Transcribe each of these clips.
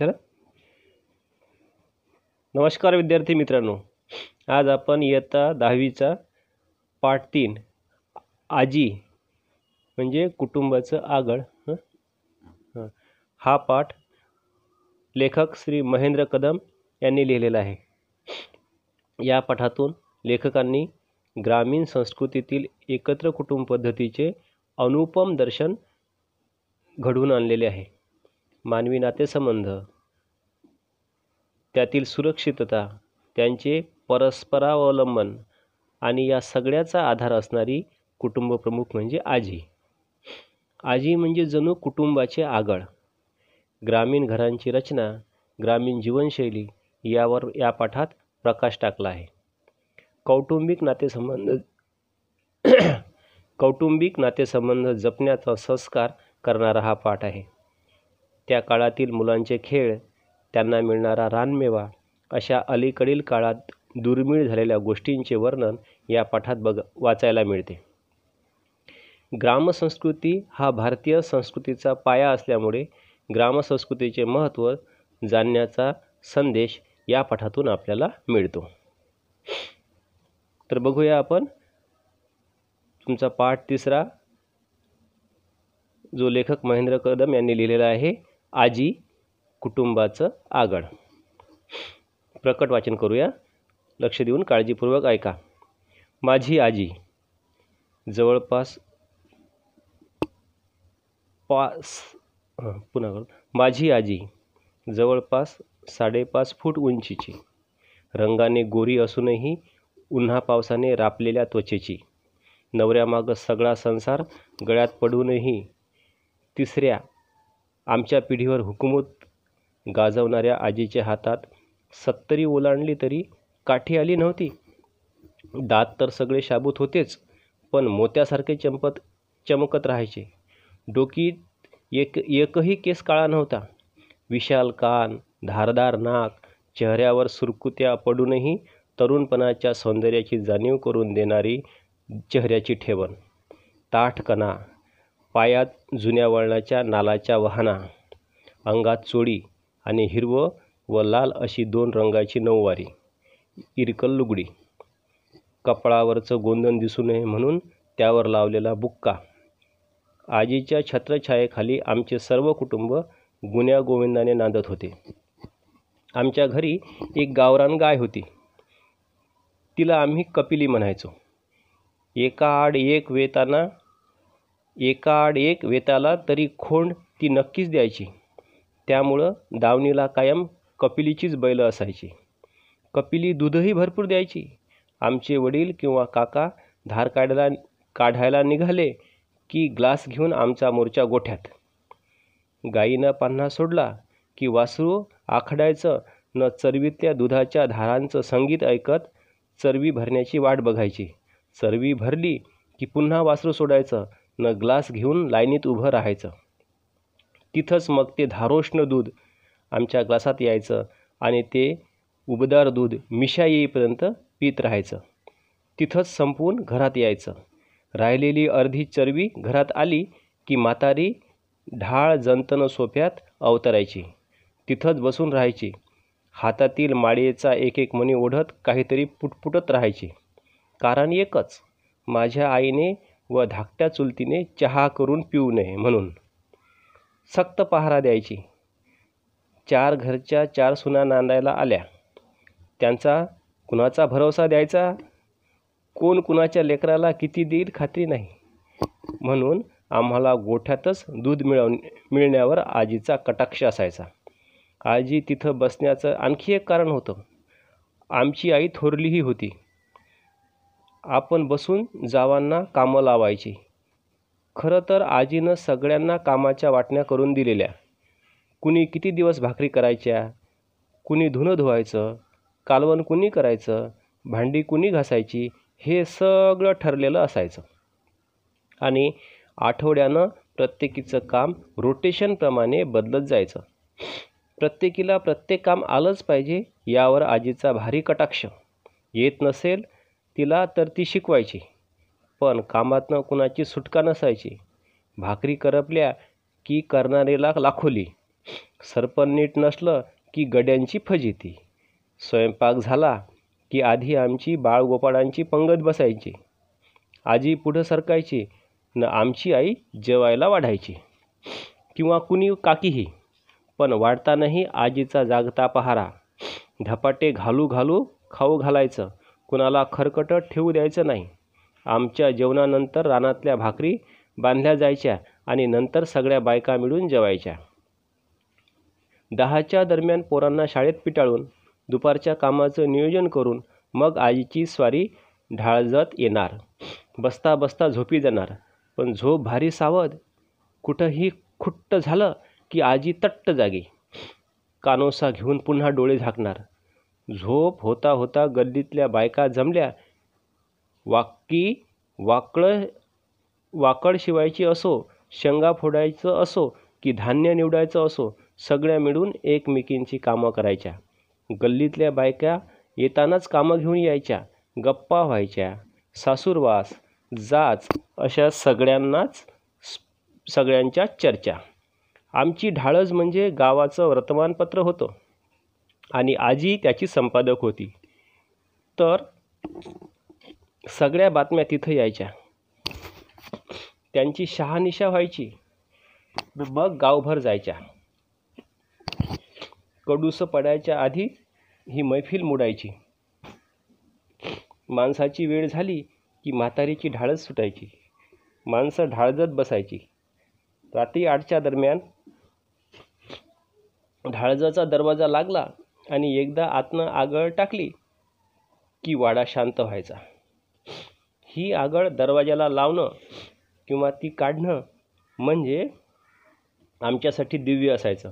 चला. नमस्कार विद्यार्थी मित्रांनो. आज आपण इयत्ता दहावीचा पाठ तीन आजी म्हणजे कुटुंबाचं आगळ हा पाठ लेखक श्री महेंद्र कदम यांनी लिहिलेला आहे. या पाठातून लेखकांनी ग्रामीण संस्कृतीतील एकत्र कुटुंब पद्धतीचे अनुपम दर्शन घडवून आणलेले आहे. मानवी नातेसंबंध त्यातील सुरक्षितता त्यांचे परस्परावलंबन आणि या सगळ्याचा आधार असणारी कुटुंब प्रमुख म्हणजे आजी. आजी म्हणजे जणू कुटुंबाचे आगळ. ग्रामीण घरांची रचना ग्रामीण जीवनशैली यावर या पाठात प्रकाश टाकला आहे. कौटुंबिक नातेसंबंध कौटुंबिक नातेसंबंध जपण्याचा संस्कार करणारा हा पाठ आहे. त्या काळातील मुलांचे खेळ त्यांना मिळणारा रानमेवा अशा अलीकडील काळात दुर्मिळ झालेल्या गोष्टींचे वर्णन या पाठात बघ वाचायला मिळते. ग्रामसंस्कृती हा भारतीय संस्कृतीचा पाया असल्यामुळे ग्रामसंस्कृतीचे महत्त्व जाणण्याचा संदेश या पाठातून आपल्याला मिळतो. तर बघूया आपण तुमचा पाठ तिसरा जो लेखक महेंद्र कदम यांनी लिहिलेला आहे. आजी कुटुंबाचं आगळ. प्रकट वाचन करूया. लक्ष देऊन काळजीपूर्वक ऐका. माझी आजी जवळपास पास पुन्हा माझी आजी जवळपास साडेपाच फूट उंचीची. रंगाने गोरी असूनही उन्हा पावसाने रापलेल्या त्वचेची. नवऱ्यामागं सगळा संसार गळ्यात पडूनही तिसऱ्या आमच्या पिढीवर हुकूमत गाजवणाऱ्या आजीच्या हातात सत्तरी ओलांडली तरी काठी आली नव्हती. दात तर सगळे शाबूत होतेच पण मोत्यासारखे चमकत चमकत राहायचे. डोकीत एक एकही केस काळा नव्हता. विशाल कान धारदार नाक चेहऱ्यावर सुरकुत्या पडूनही तरुणपणाच्या सौंदर्याची जाणीव करून देणारी चेहऱ्याची ठेवण. ताठकणा पायात जुन्या वळणाच्या नालाच्या वाहना अंगात चोळी आणि हिरवं व लाल अशी दोन रंगाची नऊवारी इरकल लुगडी. कपाळावरचं गोंधण दिसू नये म्हणून त्यावर लावलेला बुक्का. आजीच्या छत्रछायेखाली आमचे सर्व कुटुंब गुण्या गोविंदाने नांदत होते. आमच्या घरी एक गावरान गाय होती. तिला आम्ही कपिली म्हणायचो. एका आड एक वेताना एका आड एक वेताला तरी खोंड ती नक्कीच द्यायची. त्यामुळं दावणीला कायम कपिलीचीच बैलं असायची. कपिली दूधही भरपूर द्यायची. आमचे वडील किंवा काका धार काढायला काढायला निघाले की ग्लास घेऊन आमचा मोर्चा गोठ्यात. गाईनं पान्हा सोडला की वासरू आखडायचं न चरवीतल्या दुधाच्या धारांचं संगीत ऐकत चरवी भरण्याची वाट बघायची. चरवी भरली की पुन्हा वासरू सोडायचं. न ग्लास घेऊन लाईनीत उभं राहायचं. तिथंच मग ते धारोष्ण दूध आमच्या ग्लासात यायचं आणि ते उबदार दूध मिशा येईपर्यंत पीत राहायचं. तिथंच संपवून घरात यायचं. राहिलेली अर्धी चरबी घरात आली की म्हातारी ढाळ जंतन सोप्यात अवतरायची. तिथंच बसून राहायची. हातातील माळेचा एक एक मणी ओढत काहीतरी पुटपुटत राहायची. कारण एकच माझ्या आईने व धाकट्या चुलतीने चहा करून पिऊ नये म्हणून. सक्त पहारा द्यायची. चार घरच्या चार सुना नांदायला आल्या. त्यांचा कुणाचा भरोसा द्यायचा? कोण कुणाच्या लेकराला किती देईल खात्री नाही? म्हणून आम्हाला गोठ्यातच दूध मिळव मिळण्यावर आजीचा कटाक्ष असायचा. आजी तिथं बसण्याचं आणखी एक कारण होतं. आमची आई थोरलीही होती. आपण बसून जावांना कामं लावायची. खरं तर आजीनं सगळ्यांना कामाच्या वाटण्या करून दिलेल्या. कुणी किती दिवस भाकरी करायच्या? कुणी धुणं धुवायचं? कालवण कुणी करायचं? भांडी कुणी घासायची? हे सगळं ठरलेलं असायचं. आणि आठवड्यानं प्रत्येकीचं काम रोटेशनप्रमाणे बदलत जायचं. प्रत्येकीला प्रत्येक काम आलंच पाहिजे यावर आजीचा भारी कटाक्ष. येत नसेल तिला तर ती शिकवायची. पण कामातनं कुणाची सुटका नसायची. भाकरी करपल्या की करणारेला लाखोली. सरपण नीट नसलं की गड्यांची फजिती. स्वयंपाक झाला की आधी आमची बाळगोपाळांची पंगत बसायची. आजी पुढं सरकायची न आमची आई जेवायला वाढायची. किंवा कुणी काकीही. पण वाढतानाही आजीचा जागता पहारा धपाटे घालू घालू खाऊ घालायचं. कुणाला खरकटं ठेवू द्यायचं नाही. आमच्या जेवणानंतर रानातल्या भाकरी बांधल्या जायच्या आणि नंतर सगळ्या बायका मिळून जेवायच्या. दहाच्या दरम्यान पोरांना शाळेत पिटाळून दुपारच्या कामाचं नियोजन करून मग आजीची स्वारी ढाळजत येणार. बसता बसता झोपी जाणार. पण झोप भारी सावध. कुठंही खुट्ट झालं की आजी तट्ट जागी. कानोसा घेऊन पुन्हा डोळे झाकणार. झोप होता होता गल्लीतल्या बायका जमल्या. वाकी वाकळ वाकड शिवायची असो शेंगा फोडायचं असो की धान्य निवडायचं असो सगळ्या मिळून एकमेकींची कामं करायच्या. गल्लीतल्या बायका येतानाच कामं घेऊन यायच्या गप्पा व्हायच्या. सासूरवास जाच अशा सगळ्यांनाच सगळ्यांच्या चर्चा. आमची ढाळज म्हणजे गावाचं वर्तमानपत्र होतं. आणि आजी त्याची संपादक होती. तर सगळ्या बातम्या तिथं यायच्या. त्यांची शहानिशा व्हायची. मग गावभर जायच्या. कडूस पडायच्या आधी ही मैफिल मुडायची. माणसाची वेळ झाली की म्हातारीची ढाळच सुटायची. माणसं ढाळजत बसायची. रात्री आठच्या दरम्यान ढाळजाचा दरवाजा लागला आणि एकदा आतनं आगळ टाकली की वाडा शांत व्हायचा. ही आगळ दरवाजाला लावणं किंवा ती काढणं म्हणजे आमच्यासाठी दिव्य असायचं.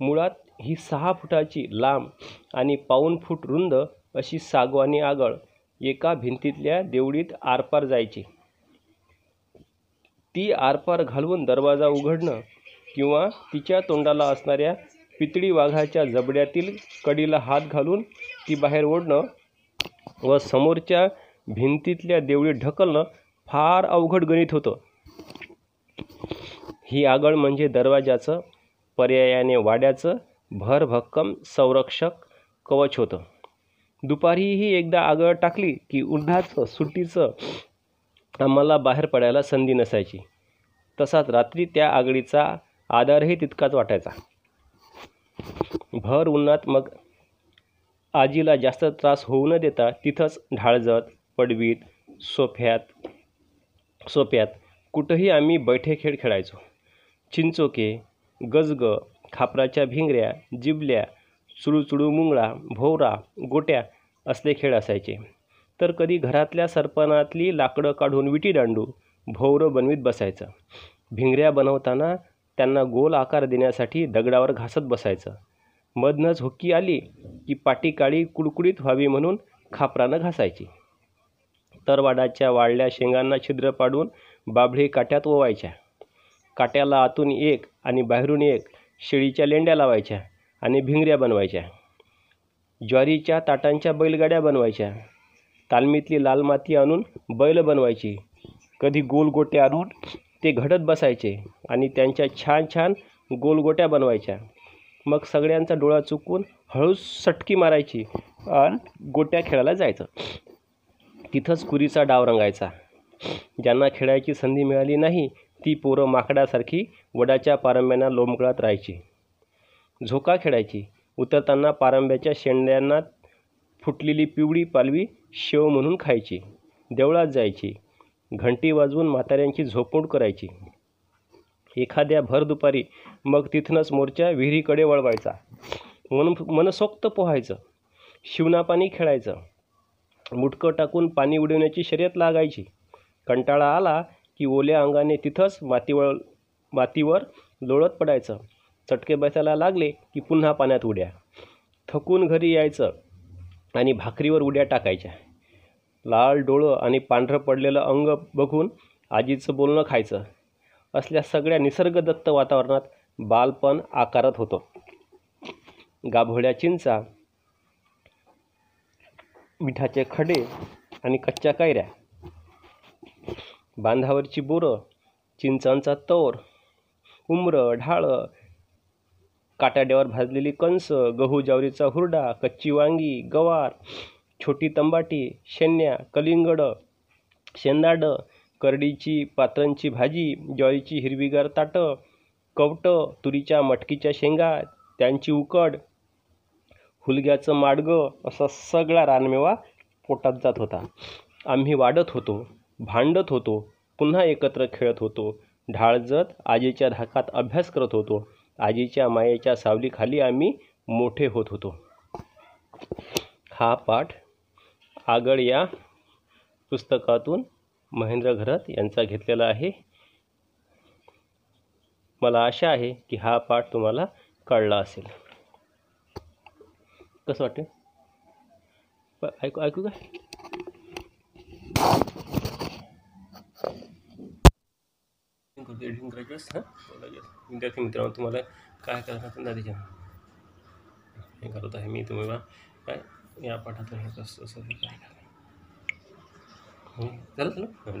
मुळात ही सहा फुटाची लांब आणि पाऊण फूट रुंद अशी सागवानी आगळ एका भिंतीतल्या देवडीत आरपार जायची. ती आरपार घालवून दरवाजा उघडणं किंवा तिच्या तोंडाला असणाऱ्या पितळी वाघाच्या जबड्यातील कडीला हात घालून ती बाहेर ओढणं व समोरच्या भिंतीतल्या देवळीत ढकलणं फार अवघड गणित होतं. ही आगळ म्हणजे दरवाजाचं पर्यायाने वाड्याचं भरभक्कम संरक्षक कवच होतं. दुपारीही एकदा आगळ टाकली की उन्हाचं सुट्टीचं आम्हाला बाहेर पडायला संधी नसायची. तसाच रात्री त्या आगळीचा आधारही तितकाच वाटायचा. भर उन्हात मग आजीला जास्त त्रास होऊ न देता तिथंच ढाळजत पडवीत सोफ्यात सोप्यात कुठंही आम्ही बैठे खेळ खेळायचो. चिंचोके गजग खापराच्या भिंगऱ्या जिबल्या चुळूचुळू मुंगळा भोवरा गोट्या असले खेळ असायचे. तर कधी घरातल्या सरपणातली लाकडं काढून विटी दांडू भोवरं बनवीत बसायचं. भिंगऱ्या बनवताना त्यांना गोल आकार देण्यासाठी दगडावर घासत बसायचं. मधनंच हुक्की आली की पाटी काळी कुडकुडीत व्हावी म्हणून खापरानं घासायची. तरवाडाच्या वाळल्या शेंगांना छिद्र पाडून बाभळी काट्यात ओवायच्या. काट्याला आतून एक आणि बाहेरून एक शेळीच्या लेंड्या लावायच्या आणि भिंगऱ्या बनवायच्या. ज्वारीच्या ताटांच्या बैलगाड्या बनवायच्या. तालमीतली लाल माती आणून बैल बनवायची. कधी गोल गोटे आणून ते घडत बसायचे आणि त्यांच्या छान छान गोलगोट्या बनवायच्या. मग सगळ्यांचा डोळा चुकून हळूच सटकी मारायची आणि गोट्या खेळायला जायचं. तिथंच कुरीचा डाव रंगायचा. ज्यांना खेळायची संधी मिळाली नाही ती पोरं माकडासारखी वडाच्या पारंब्यांना लोंबकळत राहायची. झोका खेळायची. उतरताना पारंब्याच्या शेंड्यांना फुटलेली पिवळी पालवी शेव म्हणून खायची. देवळात जायची. घंटी वाजवून म्हाताऱ्यांची झोपमोड करायची. एखाद्या भर दुपारी मग तिथूनच मोर्चा विहिरीकडे वळवायचा. मन मनसोक्त पोहायचं. शिवनापाणी खेळायचं. मुटकं टाकून पाणी उडवण्याची शर्यत लागायची. कंटाळा आला की ओल्या अंगाने तिथंच मातीवर मातीवर लोळत पडायचं. चटके बसायला लागले की पुन्हा पाण्यात उड्या. थकून घरी यायचं आणि भाकरीवर उड्या टाकायच्या. लाल डोळं आणि पांढरं पडलेलं अंग बघून आजीचं बोलणं खायचं. असल्या सगळ्या निसर्गदत्त वातावरणात बालपण आकारत होतं. गाभोळ्या चिंचा मिठाचे खडे आणि कच्च्या कैऱ्या बांधावरची बोरं चिंचांचा तोर उमरं ढाळं काटाड्यावर भाजलेली कंस गहू ज्वारीचा हुरडा कच्ची वांगी गवार छोटी तंबाटी शेण्या कलिंगड शेंदाडं करडीची पात्रांची भाजी ज्वारीची हिरवीगार ताटं कवटं तुरीच्या मटकीच्या शेंगा त्यांची उकड हुलग्याचं माडगं असा सगळा रानमेवा पोटात जात होता. आम्ही वाढत होतो भांडत होतो पुन्हा एकत्र खेळत होतो. ढाळजत आजीच्या धाकात अभ्यास करत होतो. आजीच्या मायेच्या सावलीखाली आम्ही मोठे होत होतो. हा पाठ आगळ या पुस्तकातून महेंद्र घरत यांचा घेतलेला आहे. मला आशा आहे की हा पाठ तुम्हाला कळला असेल. कसं वाटते ऐकू ऐकू का? एडिटिंग करायची हां विद्यार्थी मित्रांनो तुम्हाला काय करायचं दादीच्या हे करत आहे मी तुम्हाला काय? या पाठात हे कसं असं हे काय? झालं झालं